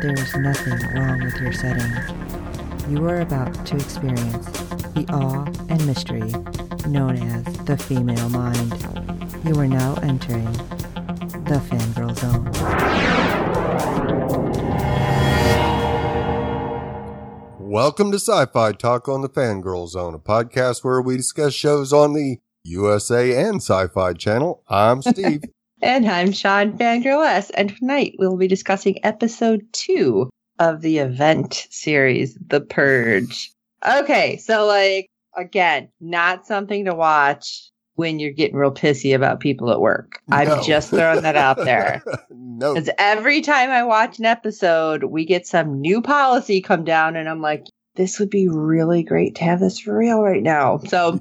there is nothing wrong with your setting. You are about to experience the awe and mystery known as the female mind. You are now entering the fangirl zone. Welcome to Sci-Fi Talk on the Fangirl Zone, a podcast where we discuss shows on the USA and Sci-Fi Channel. I'm Steve. And I'm Sean S. And tonight we'll be discussing episode two of the event series, The Purge. Okay, so like again, not something to watch when you're getting real pissy about people at work. No. I'm just throwing that out there. no, Because every time I watch an episode, we get some new policy come down, and I'm like, this would be really great to have this for real right now. So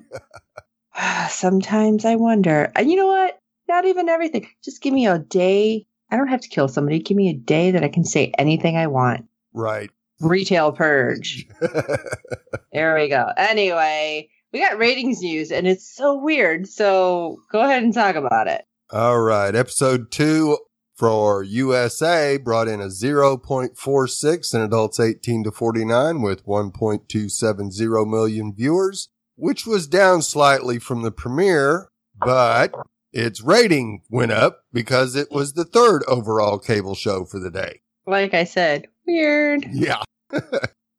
sometimes I wonder, and you know what? Not even everything. Just give me a day. I don't have to kill somebody. Give me a day that I can say anything I want. right. Retail purge. There we go. Anyway, we got ratings news, and it's so weird. So go ahead and talk about it. All right. Episode two for USA brought in a 0.46 in adults 18 to 49 with 1.270 million viewers, which was down slightly from the premiere, but its rating went up because it was the third overall cable show for the day. Like I said, weird. Yeah.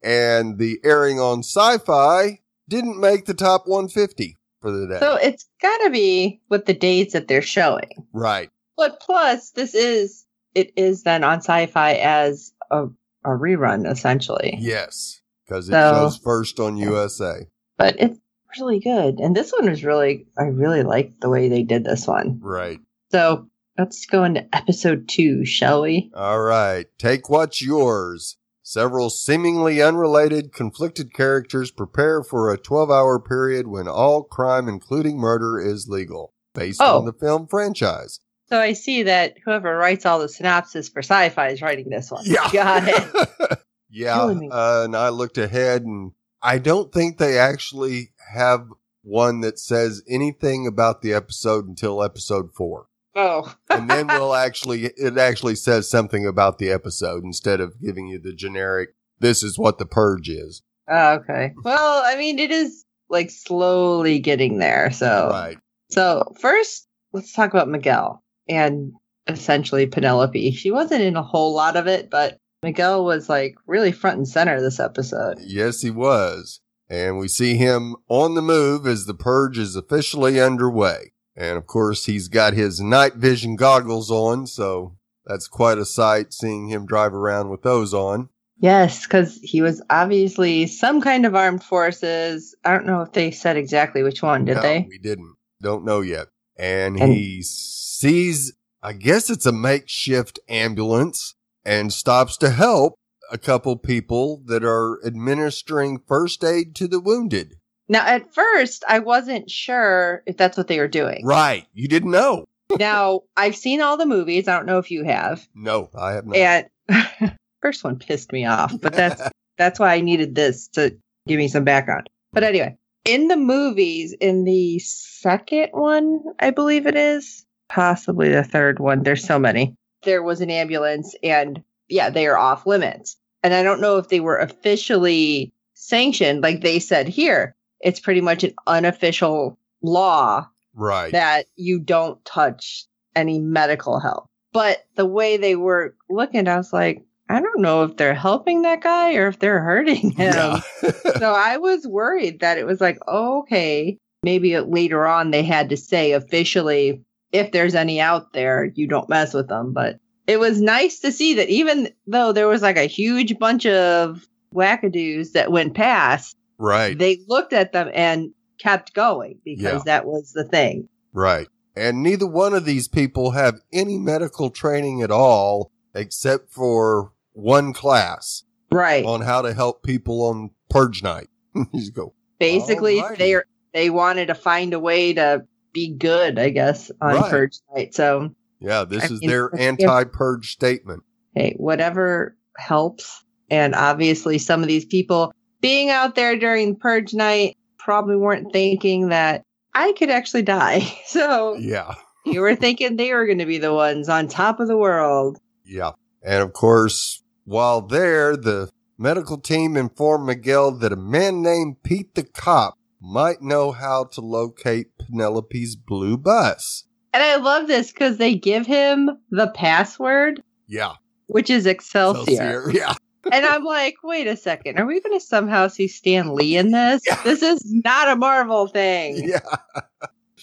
and the airing on sci-fi didn't make the top 150 for the day. So it's got to be with the dates that they're showing. right. But plus, this is it is then on sci-fi as a, a rerun essentially. Yes. Because it So- shows first on USA. But it's really good, and this one was really I really liked the way they did this one. Right. So let's go into episode two, shall we? All right. Take what's yours. Several seemingly unrelated, conflicted characters prepare for a 12 hour period when all crime, including murder, is legal, based Oh. on the film franchise. So I see that whoever writes all the synopsis for sci-fi is writing this one. Yeah. got it. yeah. Uh, and I looked ahead and I don't think they actually have one that says anything about the episode until episode four. Oh, And then we'll actually, it actually says something about the episode instead of giving you the generic, this is what the purge is. Oh, okay. Well, I mean, it is like slowly getting there. So, Right. so first, let's talk about Miguel and essentially Penelope. She wasn't in a whole lot of it, but Miguel was like really front and center this episode. Yes, he was. And we see him on the move as the purge is officially underway. And of course, he's got his night vision goggles on, so that's quite a sight seeing him drive around with those on. Yes, because he was obviously some kind of armed forces. I don't know if they said exactly which one, did No, they? We didn't. Don't know yet. And, And- he sees, I guess it's a makeshift ambulance and stops to help a couple people that are administering first aid to the wounded. Now, at first, I wasn't sure if that's what they were doing. Right. You didn't know. now, I've seen all the movies. I don't know if you have. No, I have not. And first one pissed me off, but that's that's why I needed this to give me some background. But anyway, in the movies, in the second one, I believe it is, possibly the third one, there's so many. There was an ambulance and yeah, they are off limits. And I don't know if they were officially sanctioned like they said here. It's pretty much an unofficial law right. that you don't touch any medical help. But the way they were looking, I was like, I don't know if they're helping that guy or if they're hurting him. So I was worried that it was like, oh, okay, maybe later on they had to say officially, if there's any out there, you don't mess with them. But it was nice to see that even though there was like a huge bunch of wackadoos that went past, right. they looked at them and kept going because Yeah. that was the thing. Right. And neither one of these people have any medical training at all except for one class. Right. on how to help people on purge night. you go, Basically, they they wanted to find a way to be good, I guess, on Right. purge night. So yeah, this I is mean, their anti-purge statement. hey, whatever helps. And obviously, some of these people being out there during purge night probably weren't thinking that I could actually die. So Yeah, you were thinking they were going to be the ones on top of the world. yeah. And of course, while there, the medical team informed Miguel that a man named Pete the cop might know how to locate Penelope's blue bus. And I love this because they give him the password, Yeah, which is Excelsior. Excelsior, Yeah, and I'm like, wait a second. Are we going to somehow see Stan Lee in this? Yeah. This is not a Marvel thing. yeah,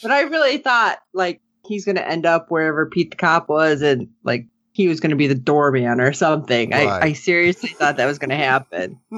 But I really thought like he's going to end up wherever Pete the cop was and like he was going to be the doorman or something. Right. I, I seriously thought that was going to happen.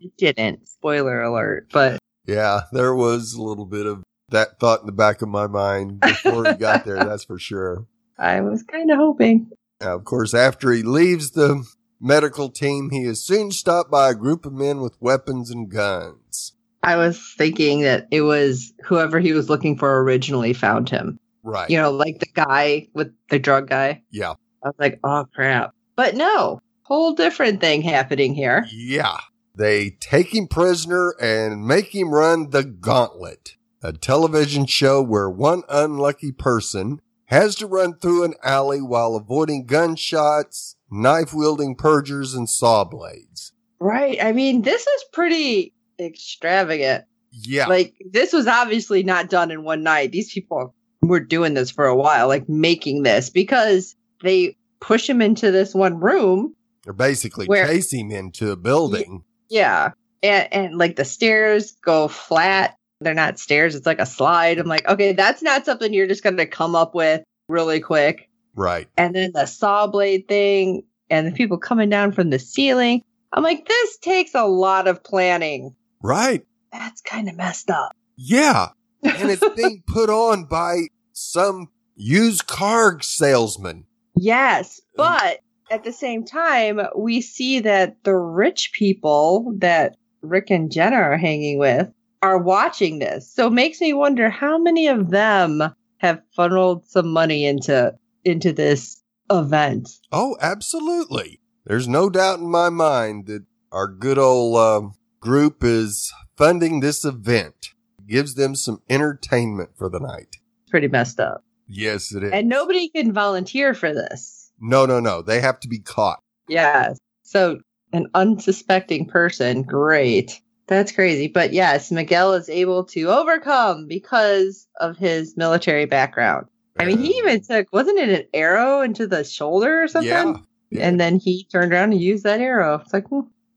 it didn't. Spoiler alert. But yeah. There was a little bit of that thought in the back of my mind before he got there. That's for sure. I was kind of hoping. Now, of course, after he leaves the medical team, he is soon stopped by a group of men with weapons and guns. I was thinking that it was whoever he was looking for originally found him. Right. You know, like the guy with the drug guy. Yeah. I was like, oh crap. But no, whole different thing happening here. Yeah. They take him prisoner and make him run the gauntlet, a television show where one unlucky person has to run through an alley while avoiding gunshots, knife wielding purgers, and saw blades. Right. I mean, this is pretty extravagant. Yeah. Like, this was obviously not done in one night. These people were doing this for a while, like making this because they push him into this one room. They're basically Where- chase him into a building. Yeah. And, and like the stairs go flat. They're not stairs. It's like a slide. I'm like, okay, that's not something you're just going to come up with really quick. Right. and then the saw blade thing and the people coming down from the ceiling. I'm like, this takes a lot of planning. Right. That's kind of messed up. Yeah. And it's being put on by some used car salesman. yes, but at the same time, we see that the rich people that Rick and Jenna are hanging with are watching this. So it makes me wonder how many of them have funneled some money into into this event. Oh, absolutely. There's no doubt in my mind that our good old uh, group is funding this event. Gives them some entertainment for the night. Pretty messed up. Yes, it is. And nobody can volunteer for this. No, no, no. They have to be caught. Yeah. So an unsuspecting person, great. That's crazy. But yes, Miguel is able to overcome because of his military background. I mean, he even took, wasn't it an arrow into the shoulder or something? Yeah. Yeah. And then he turned around and used that arrow. It's like,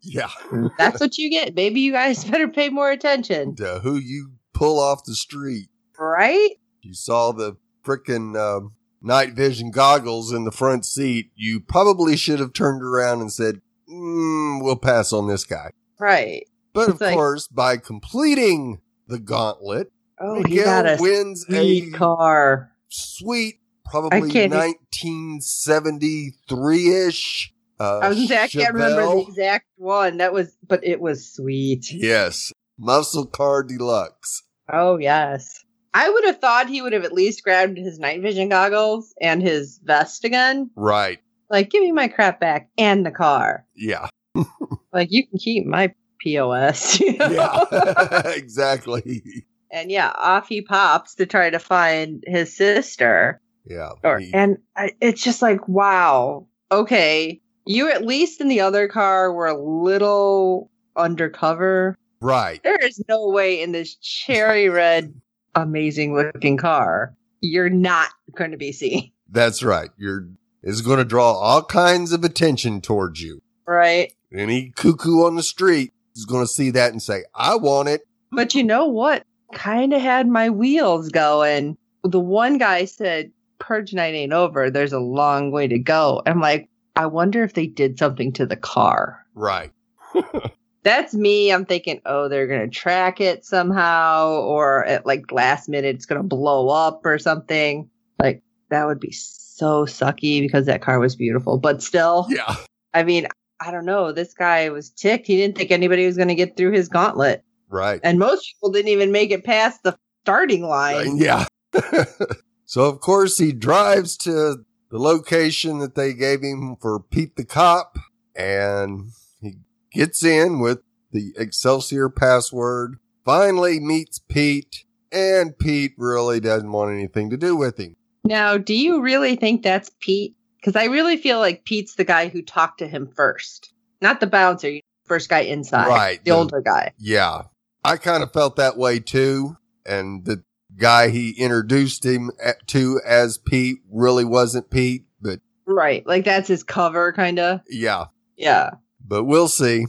Yeah. that's what you get. Maybe you guys better pay more attention. Uh, who you pull off the street. Right? You saw the frickin' um, night vision goggles in the front seat. You probably should have turned around and said, mm, we'll pass on this guy. Right. But of like- course, by completing the gauntlet, Oh, he got a wins sweet a car. sweet, probably e- 1973 ish. Uh, I was I can't remember the exact one. That was, but it was sweet. Yes, muscle car deluxe. Oh yes. I would have thought he would have at least grabbed his night vision goggles and his vest again. Right. Like, give me my crap back and the car. Yeah. Like, you can keep my POS. You know? Yeah. exactly. and yeah, off he pops to try to find his sister. Yeah. Or, He- and I, it's just like, wow. Okay, you at least in the other car were a little undercover. right. There is no way in this cherry red, amazing looking car you're not going to be seen. That's right. You're is going to draw all kinds of attention towards you. Right. Any cuckoo on the street is going to see that and say, "I want it." But you know what? Kind of had my wheels going. The one guy said, Purge night ain't over. There's a long way to go. I'm like, I wonder if they did something to the car. Right. That's me. I'm thinking, oh, they're going to track it somehow, or at like last minute, it's going to blow up or something. Like, that would be so sucky because that car was beautiful. But still, Yeah. I mean, I don't know. This guy was ticked. He didn't think anybody was going to get through his gauntlet. Right. And most people didn't even make it past the starting line. Yeah. so of course he drives to the location that they gave him for Pete the cop and gets in with the Excelsior password, finally meets Pete and Pete really doesn't want anything to do with him. Now, do you really think that's Pete? Because I really feel like Pete's the guy who talked to him first, not the bouncer, first guy inside, Right, The, the- older guy. Yeah. I kind of felt that way too. And the guy he introduced him at- to as Pete really wasn't Pete, but Right. Like that's his cover, kind of. yeah, Yeah. But we'll see.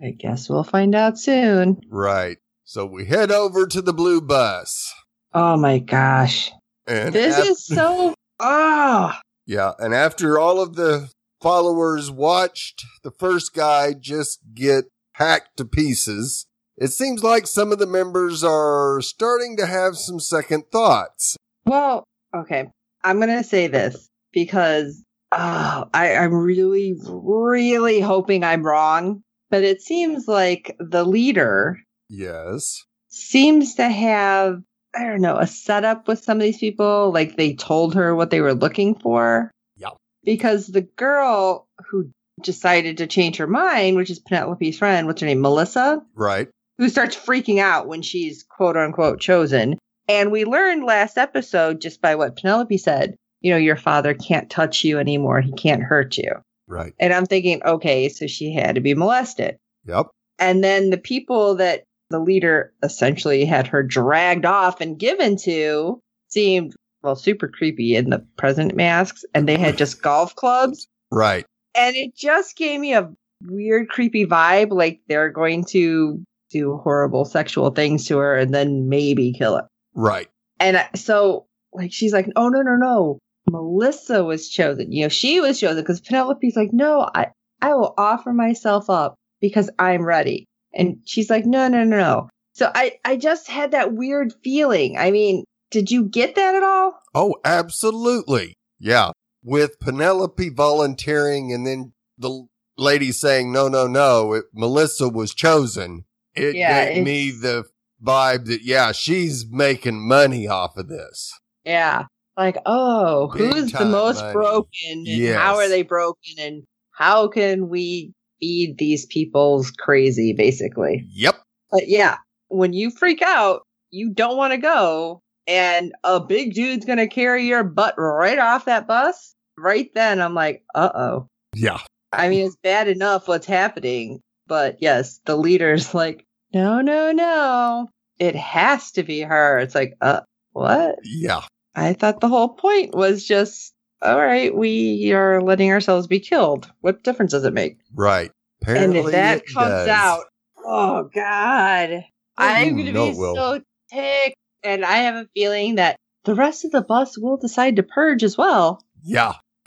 I guess we'll find out soon. Right. So we head over to the blue bus. Oh my gosh. And This is so. Oh. yeah, and after all of the followers watched the first guy just get hacked to pieces, it seems like some of the members are starting to have some second thoughts. Well, okay. I'm going to say this because oh, I, I'm really, really hoping I'm wrong. But it seems like the leader Yes. seems to have, I don't know, a setup with some of these people. Like they told her what they were looking for. Yeah. Because the girl who decided to change her mind, which is Penelope's friend, what's her name? Melissa? Right. who starts freaking out when she's quote unquote chosen. And we learned last episode, just by what Penelope said, you know, your father can't touch you anymore. He can't hurt you. Right. And I'm thinking, okay, so she had to be molested. Yep. And then the people that the leader essentially had her dragged off and given to seemed, well, super creepy in the president masks. And they had just golf clubs. Right. And it just gave me a weird, creepy vibe. Like they're going to do horrible sexual things to her and then maybe kill her. Right. And so, like, she's like, oh, no, no, no. Melissa was chosen. You know, she was chosen because Penelope's like, no, I, I will offer myself up because I'm ready. And she's like, no, no, no, no. So I, I just had that weird feeling. I mean, did you get that at all? Oh, absolutely. Yeah. With Penelope volunteering and then the lady saying, no, no, no, it, Melissa was chosen. It Yeah, gave me the vibe that, yeah, she's making money off of this. Yeah. Like, oh, Big who's the most money. broken and how are they broken and how can we feed these people's crazy, basically? Yep. But yeah, when you freak out, you don't want to go and a big dude's going to carry your butt right off that bus. Right then, I'm like, uh oh. Yeah. I mean, it's bad enough what's happening, but yes, the leader's like, no, no, no. It has to be her. It's like, uh, what? Yeah. I thought the whole point was just, all right, we are letting ourselves be killed. What difference does it make? Right. Apparently and if that comes does. out, oh God, I'm going to no, be will. so ticked. And I have a feeling that the rest of the bus will decide to purge as well. Yeah.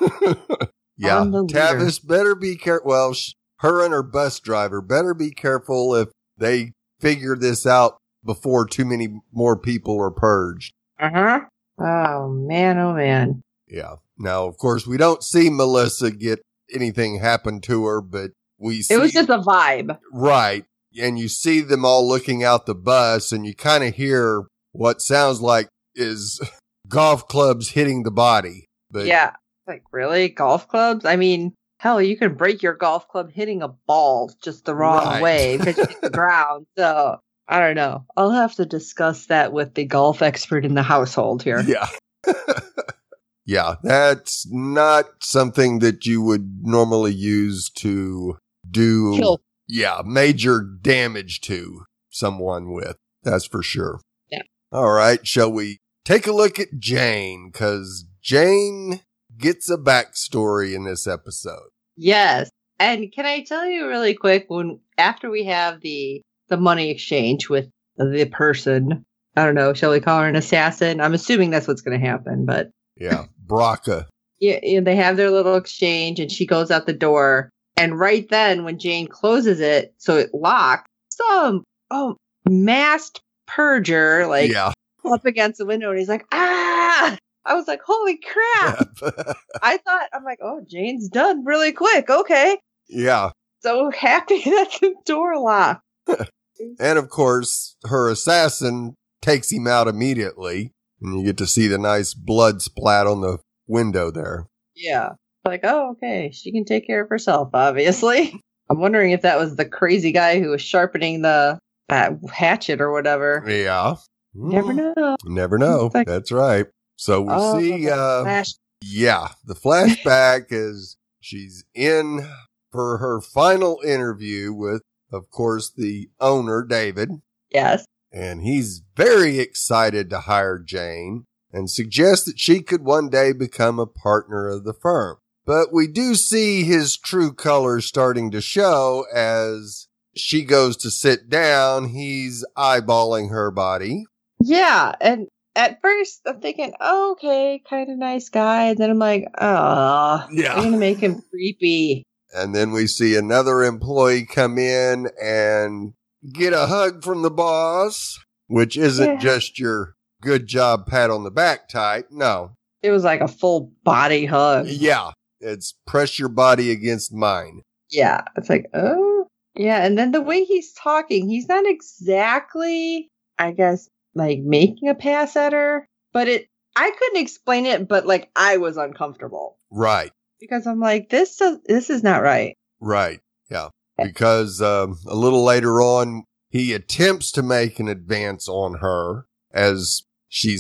yeah. On the leader. Tavis better be careful. Well, sh- her and her bus driver better be careful if they figure this out before too many more people are purged. Uh huh. Oh man, oh man. Yeah. Now, of course, we don't see Melissa get anything happen to her, but we see It was just a vibe. right. And you see them all looking out the bus and you kind of hear what sounds like is golf clubs hitting the body. But yeah. Like, really? Golf clubs? I mean, hell, you can break your golf club hitting a ball just the wrong Right. way because you hit the ground. So, I don't know. I'll have to discuss that with the golf expert in the household here. Yeah. yeah, that's not something that you would normally use to do Kill. yeah, major damage to someone with. That's for sure. Yeah. All right, shall we take a look at Jane cuz Jane gets a backstory in this episode. Yes. And can I tell you really quick when after we have the the money exchange with the person, I don't know, shall we call her an assassin? I'm assuming that's what's going to happen, but Yeah, Braca. yeah, yeah, they have their little exchange and she goes out the door and right then when Jane closes it so it locks, some oh masked purger like yeah. up against the window and he's like, "Ah!" I was like, "Holy crap." I thought I'm like, "Oh, Jane's done really quick." Okay. yeah. so happy that the door locked. And of course, her assassin takes him out immediately. And you get to see the nice blood splat on the window there. Yeah. Like, oh, okay. She can take care of herself, obviously. I'm wondering if that was the crazy guy who was sharpening the hatchet or whatever. Yeah. Never Mm, know. Never know. Like- That's right. So we Oh, see, uh, flash- yeah, the flashback is she's in for her final interview with, of course, the owner, David. yes. and he's very excited to hire Jane and suggests that she could one day become a partner of the firm. But we do see his true colors starting to show as she goes to sit down. He's eyeballing her body. Yeah. And at first I'm thinking, oh, okay, kind of nice guy. And then I'm like, oh, Yeah. I'm going to make him creepy. And then we see another employee come in and get a hug from the boss, which isn't Yeah. just your good job pat on the back type. No, It was like a full body hug. Yeah, it's press your body against mine. Yeah. It's like, oh, yeah. And then the way he's talking, he's not exactly, I guess, like making a pass at her, but it, I couldn't explain it, but like I was uncomfortable Right, because I'm like, this, does, this is not right. right. Yeah. Because um, a little later on, he attempts to make an advance on her as she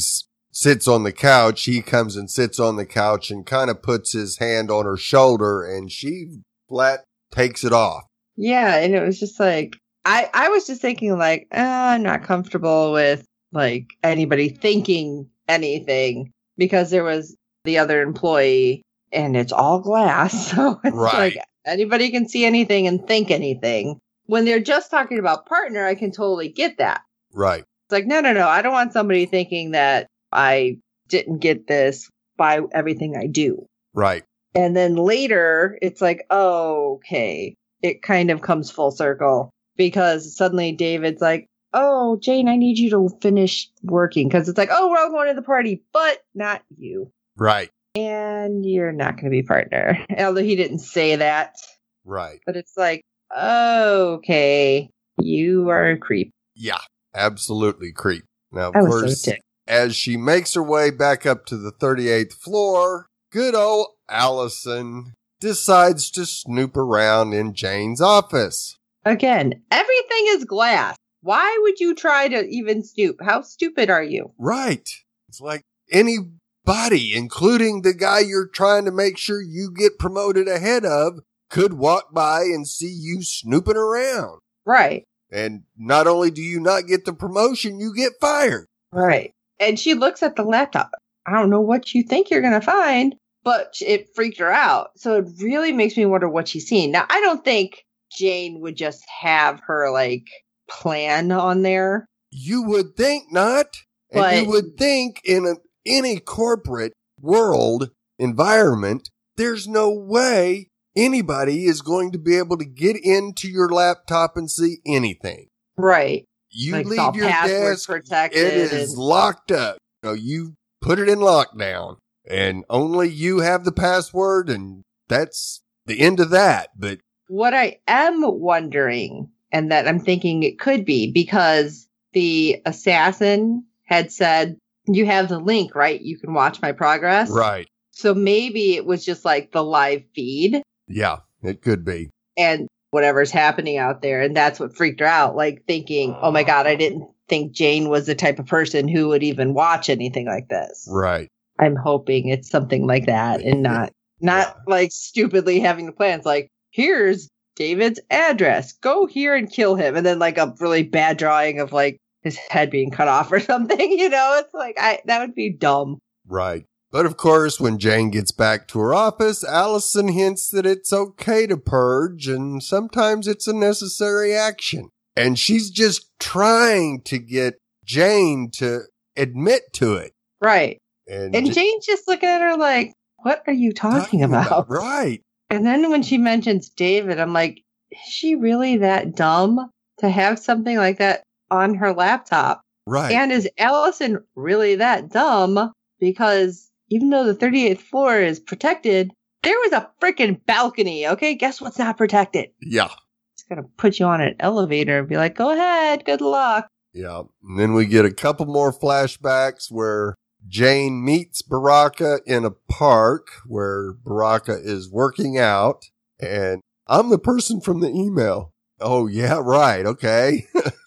sits on the couch. He comes and sits on the couch and kind of puts his hand on her shoulder and she flat takes it off. Yeah. And it was just like, I, I was just thinking like, oh, I'm not comfortable with like anybody thinking anything because there was the other employee and it's all glass. So it's Right. like anybody can see anything and think anything. When they're just talking about partner, I can totally get that. Right. It's like, no, no, no. I don't want somebody thinking that I didn't get this by everything I do. Right. And then later, it's like, oh, okay. It kind of comes full circle because suddenly David's like, oh, Jane, I need you to finish working. Because it's like, oh, we're all going to the party, but not you. Right. And you're not going to be partner. Although he didn't say that, Right. but it's like, okay, you are a creep. Yeah. Absolutely creep. Now, of course, so as she makes her way back up to the 38th floor, good old Allison decides to snoop around in Jane's office. Again, everything is glass. Why would you try to even snoop? How stupid are you? Right. It's like anybody, including the guy you're trying to make sure you get promoted ahead of, could walk by and see you snooping around. Right. And not only do you not get the promotion, you get fired. Right. And she looks at the laptop. I don't know what you think you're going to find, but it freaked her out. So it really makes me wonder what she's seen. Now, I don't think Jane would just have her like plan on there. You would think not. And But- you would think in a, any corporate world environment, there's no way anybody is going to be able to get into your laptop and see anything. Right. You like leave your password desk, protected. it is and- locked up. You know, you put it in lockdown and only you have the password and that's the end of that. But What I am wondering, and that I'm thinking it could be because the assassin had said, You have the link, right? You can watch my progress. right. So maybe it was just like the live feed Yeah, it could be. and whatever's happening out there. And that's what freaked her out, like thinking, Oh my God, I didn't think Jane was the type of person who would even watch anything like this. Right. I'm hoping it's something like that and not not like stupidly having the plans like here's David's address. Go here and kill him and then like a really bad drawing of like his head being cut off or something, you know? It's like I that would be dumb. Right. But of course, when Jane gets back to her office, Allison hints that it's okay to purge and sometimes it's a necessary action. And she's just trying to get Jane to admit to it. Right. And, And J- Jane's just looking at her like, what are you talking, about? Right. And then when she mentions David, I'm like, is she really that dumb to have something like that on her laptop? Right. And is Allison really that dumb? Because even though the 38th floor is protected, There was a freaking balcony. Okay, guess what's not protected? Yeah. It's gonna put you on an elevator and be like, "Go ahead, good luck." Yeah. And then we get a couple more flashbacks where Jane meets Baraka in a park where Baraka is working out and I'm the person from the email. Oh yeah, right. Okay.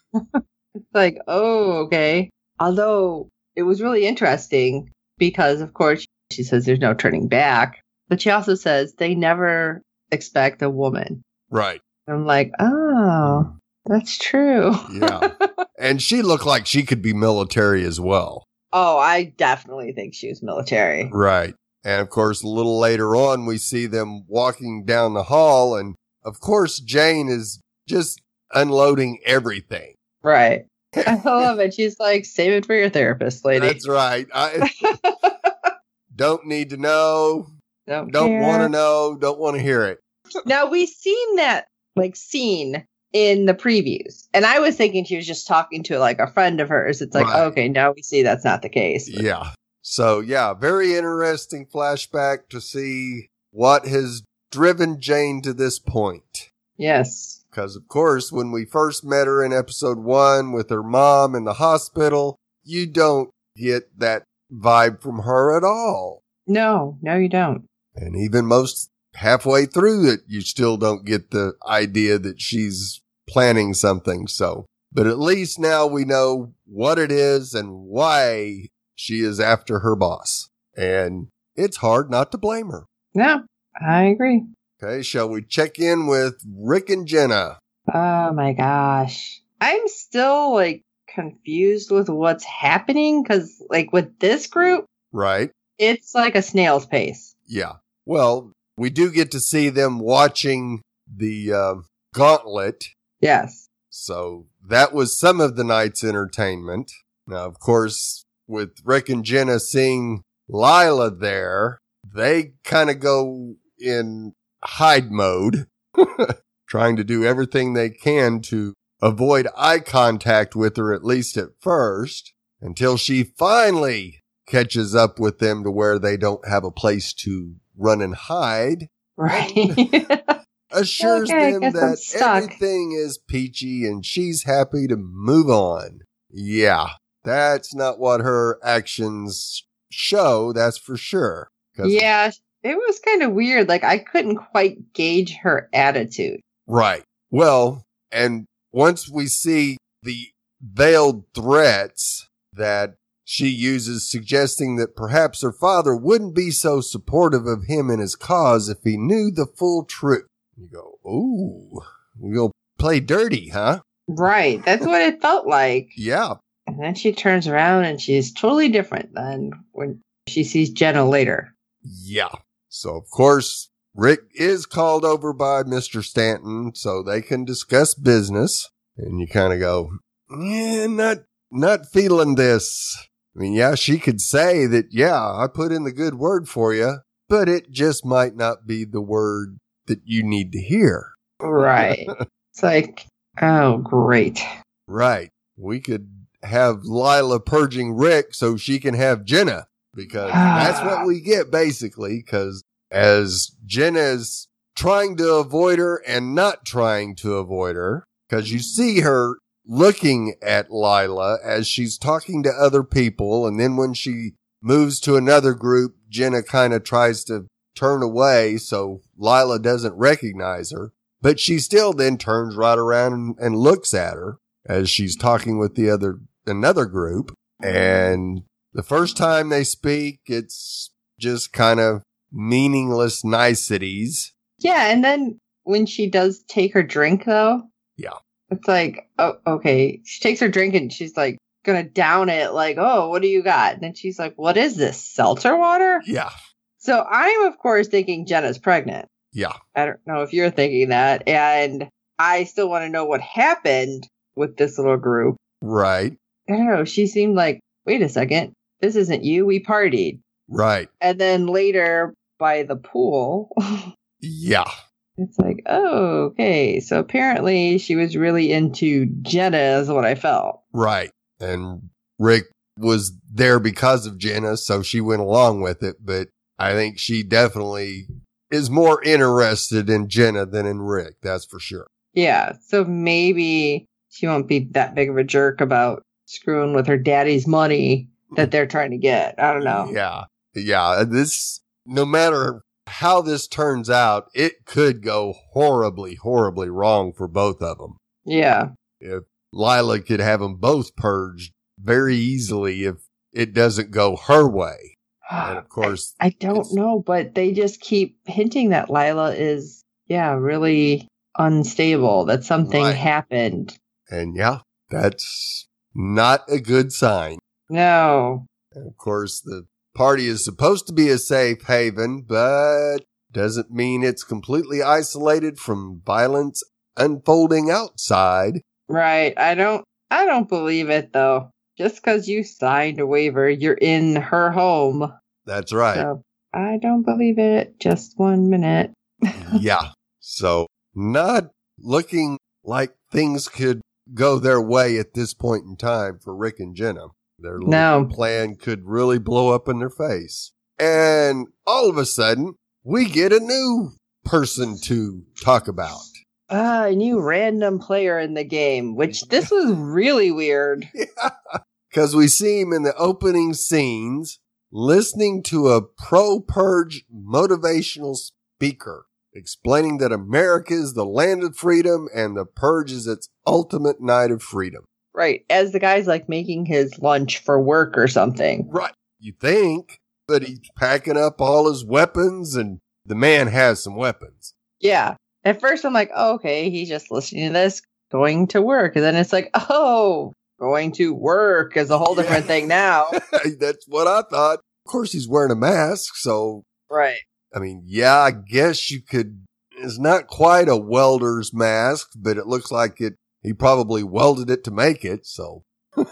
It's like, oh, okay. Although it was really interesting because, of course, she says there's no turning back, but she also says they never expect a woman. right. I'm like, oh, that's true. Yeah. and she looked like she could be military as well. Oh, I definitely think she was military. Right. And of course, a little later on, we see them walking down the hall. And of course, Jane is just unloading everything. Right. I love it. She's like, save it for your therapist, lady. That's right. I don't need to know. don't Don't want to know. Don't want to hear it. Now we've seen that like scene in the previews, and I was thinking she was just talking to like a friend of hers. It's like, Right. okay, now we see that's not the case. Yeah. So yeah, very interesting flashback to see what has driven Jane to this point. Yes. Because of course, when we first met her in episode one with her mom in the hospital, you don't get that vibe from her at all. No, no, you don't. And even most halfway through it, you still don't get the idea that she's planning something. So, but at least now we know what it is and why she is after her boss. And it's hard not to blame her. No, I agree. Okay. Shall we check in with Rick and Jenna? Oh my gosh. I'm still like confused with what's happening because, like, with this group, Right. it's like a snail's pace. Yeah. Well, we do get to see them watching the uh, gauntlet. Yes. So that was some of the night's entertainment. Now, of course, with Rick and Jenna seeing Lila there, they kind of go in hide mode, trying to do everything they can to avoid eye contact with her, at least at first, until she finally catches up with them to where they don't have a place to run and hide Right. assures Okay, them that everything is peachy and she's happy to move on. Yeah, that's not what her actions show, that's for sure. yeah. It was kind of weird. Like, I couldn't quite gauge her attitude. Right. Well, and once we see the veiled threats that she uses, suggesting that perhaps her father wouldn't be so supportive of him and his cause if he knew the full truth. You go, ooh, we go play dirty, huh? Right. That's what it felt like. Yeah, And then she turns around and she's totally different than when she sees Jenna later. Yeah. So of course, Rick is called over by Mr. Stanton so they can discuss business. And you kind of go, yeah, not, not feeling this. I mean, yeah, she could say that, yeah, I put in the good word for you, but it just might not be the word that you need to hear. Right. it's like, oh, great. Right. We could have Lila purging Rick so she can have Jenna because ah. that's what we get basically. Cause as Jenna is trying to avoid her and not trying to avoid her, cause you see her looking at Lila as she's talking to other people. And then when she moves to another group, Jenna kind of tries to turn away. So Lila doesn't recognize her, but she still then turns right around and, and looks at her as she's talking with the other, another group. And the first time they speak, it's just kind of meaningless niceties. Yeah. And then when she does take her drink, though, Yeah. it's like, oh, okay. She takes her drink and she's like, gonna down it, like, oh, what do you got? And then she's like, what is this? Seltzer water? Yeah. So I'm, of course, thinking Jenna's pregnant. Yeah. I don't know if you're thinking that. And I still want to know what happened with this little group. Right. I don't know. She seemed like, wait a second, this isn't you. We partied. Right. And then later by the pool, Yeah. it's like, oh, okay. So apparently she was really into Jenna, is what I felt. Right. And Rick was there because of Jenna, so she went along with it. But I think she definitely is more interested in Jenna than in Rick. That's for sure. Yeah. So maybe she won't be that big of a jerk about screwing with her daddy's money that they're trying to get. I don't know. Yeah. Yeah. This, no matter how this turns out, it could go horribly, horribly wrong for both of them. Yeah. If Lila could have them both purged very easily if it doesn't go her way. And of course, I don't know, but they just keep hinting that Lila is, yeah, really unstable, that something Right. happened. and yeah, that's not a good sign. No. And of course, the party is supposed to be a safe haven, but doesn't mean it's completely isolated from violence unfolding outside. Right. I don't I don't believe it though. Just because you signed a waiver, you're in her home. That's right. So I don't believe it. Just one minute. yeah. So not looking like things could go their way at this point in time for Rick and Jenna. Their little No. plan could really blow up in their face. And all of a sudden, we get a new person to talk about. Ah, a new random player in the game, which this was really weird. Because we see him in the opening scenes listening to a pro purge motivational speaker explaining that America is the land of freedom and the purge is its ultimate night of freedom. Right. As the guy's like making his lunch for work or something. Right. You think, but he's packing up all his weapons and the man has some weapons. Yeah. At first I'm like, oh, okay, he's just listening to this, going to work. And then it's like, oh, going to work is a whole different thing now. That's what I thought. Of course, he's wearing a mask. So, right. I mean, yeah, I guess you could, it's not quite a welder's mask, but it looks like it, he probably welded it to make it. So,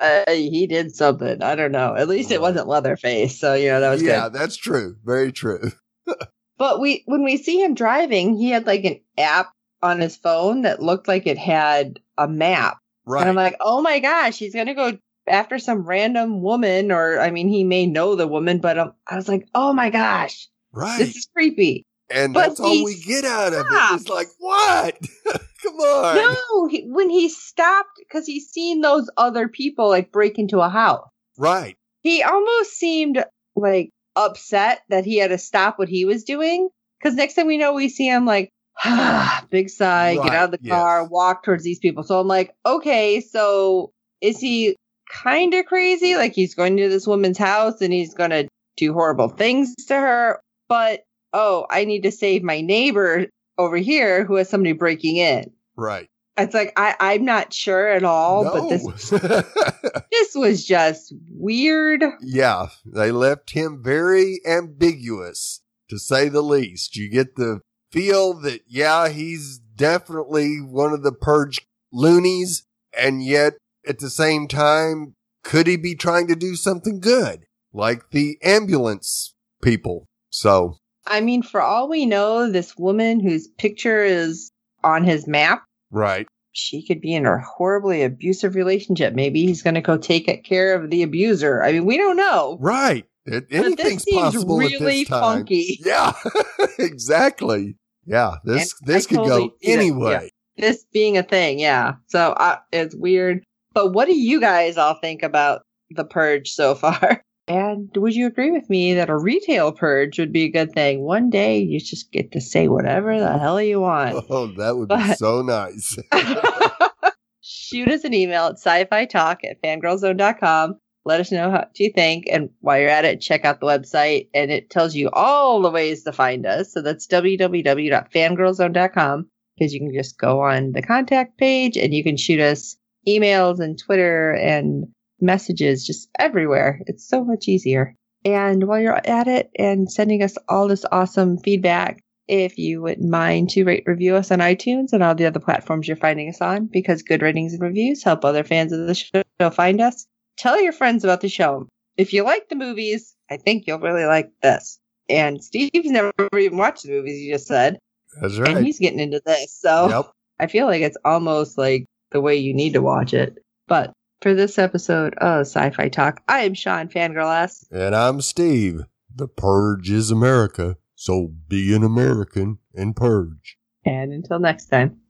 Uh, he did something. I don't know. At least it wasn't Leatherface. So, you know, that was yeah, good. that's true. Very true. But we, when we see him driving, he had like an app on his phone that looked like it had a map. Right. And I'm like, oh my gosh, he's going to go after some random woman. Or, I mean, he may know the woman, but um, I was like, oh my gosh, right. this is creepy. And but that's all we get out of it. stopped. It's like, what? Come on. No, he, when he stopped, because he's seen those other people like break into a house, Right. he almost seemed like upset that he had to stop what he was doing. Because next thing we know, we see him like, big sigh, Right, get out of the yes. car, walk towards these people. So I'm like, okay, so is he kind of crazy? Like he's going to this woman's house and he's going to do horrible things to her. But oh, I need to save my neighbor over here who has somebody breaking in. Right. It's like I, I'm not sure at all, but this this was just weird. yeah, they left him very ambiguous, to say the least. You get the feel that, yeah, he's definitely one of the purge loonies, and yet at the same time, could he be trying to do something good? Like the ambulance people. So, I mean, for all we know, this woman whose picture is on his map, right. she could be in a horribly abusive relationship. Maybe he's going to go take care of the abuser. I mean, we don't know. Right. It, anything's possible at really this time. funky. Yeah, exactly. Yeah, this And this I could totally go anyway. This being a thing, yeah. So uh, it's weird. But what do you guys all think about the purge so far? And would you agree with me that a retail purge would be a good thing? One day you just get to say whatever the hell you want. Oh, that would be so nice. Shoot us an email at sci-fi talk at fangirlzone.com. Let us know what you think. And while you're at it, check out the website and it tells you all the ways to find us. So that's www.fangirlzone.com because you can just go on the contact page and you can shoot us emails and Twitter and messages just everywhere. It's so much easier. And while you're at it and sending us all this awesome feedback, if you wouldn't mind to rate review us on iTunes and all the other platforms you're finding us on, because good ratings and reviews help other fans of the show find us. Tell your friends about the show. If you like the movies, I think you'll really like this. And Steve's never even watched the movies you just said, That's right. and he's getting into this. So Yep. I feel like it's almost like the way you need to watch it. But for this episode of Sci-Fi Talk, I am Sean Fangirl S. And I'm Steve. The Purge is America. So be an American and purge. And until next time.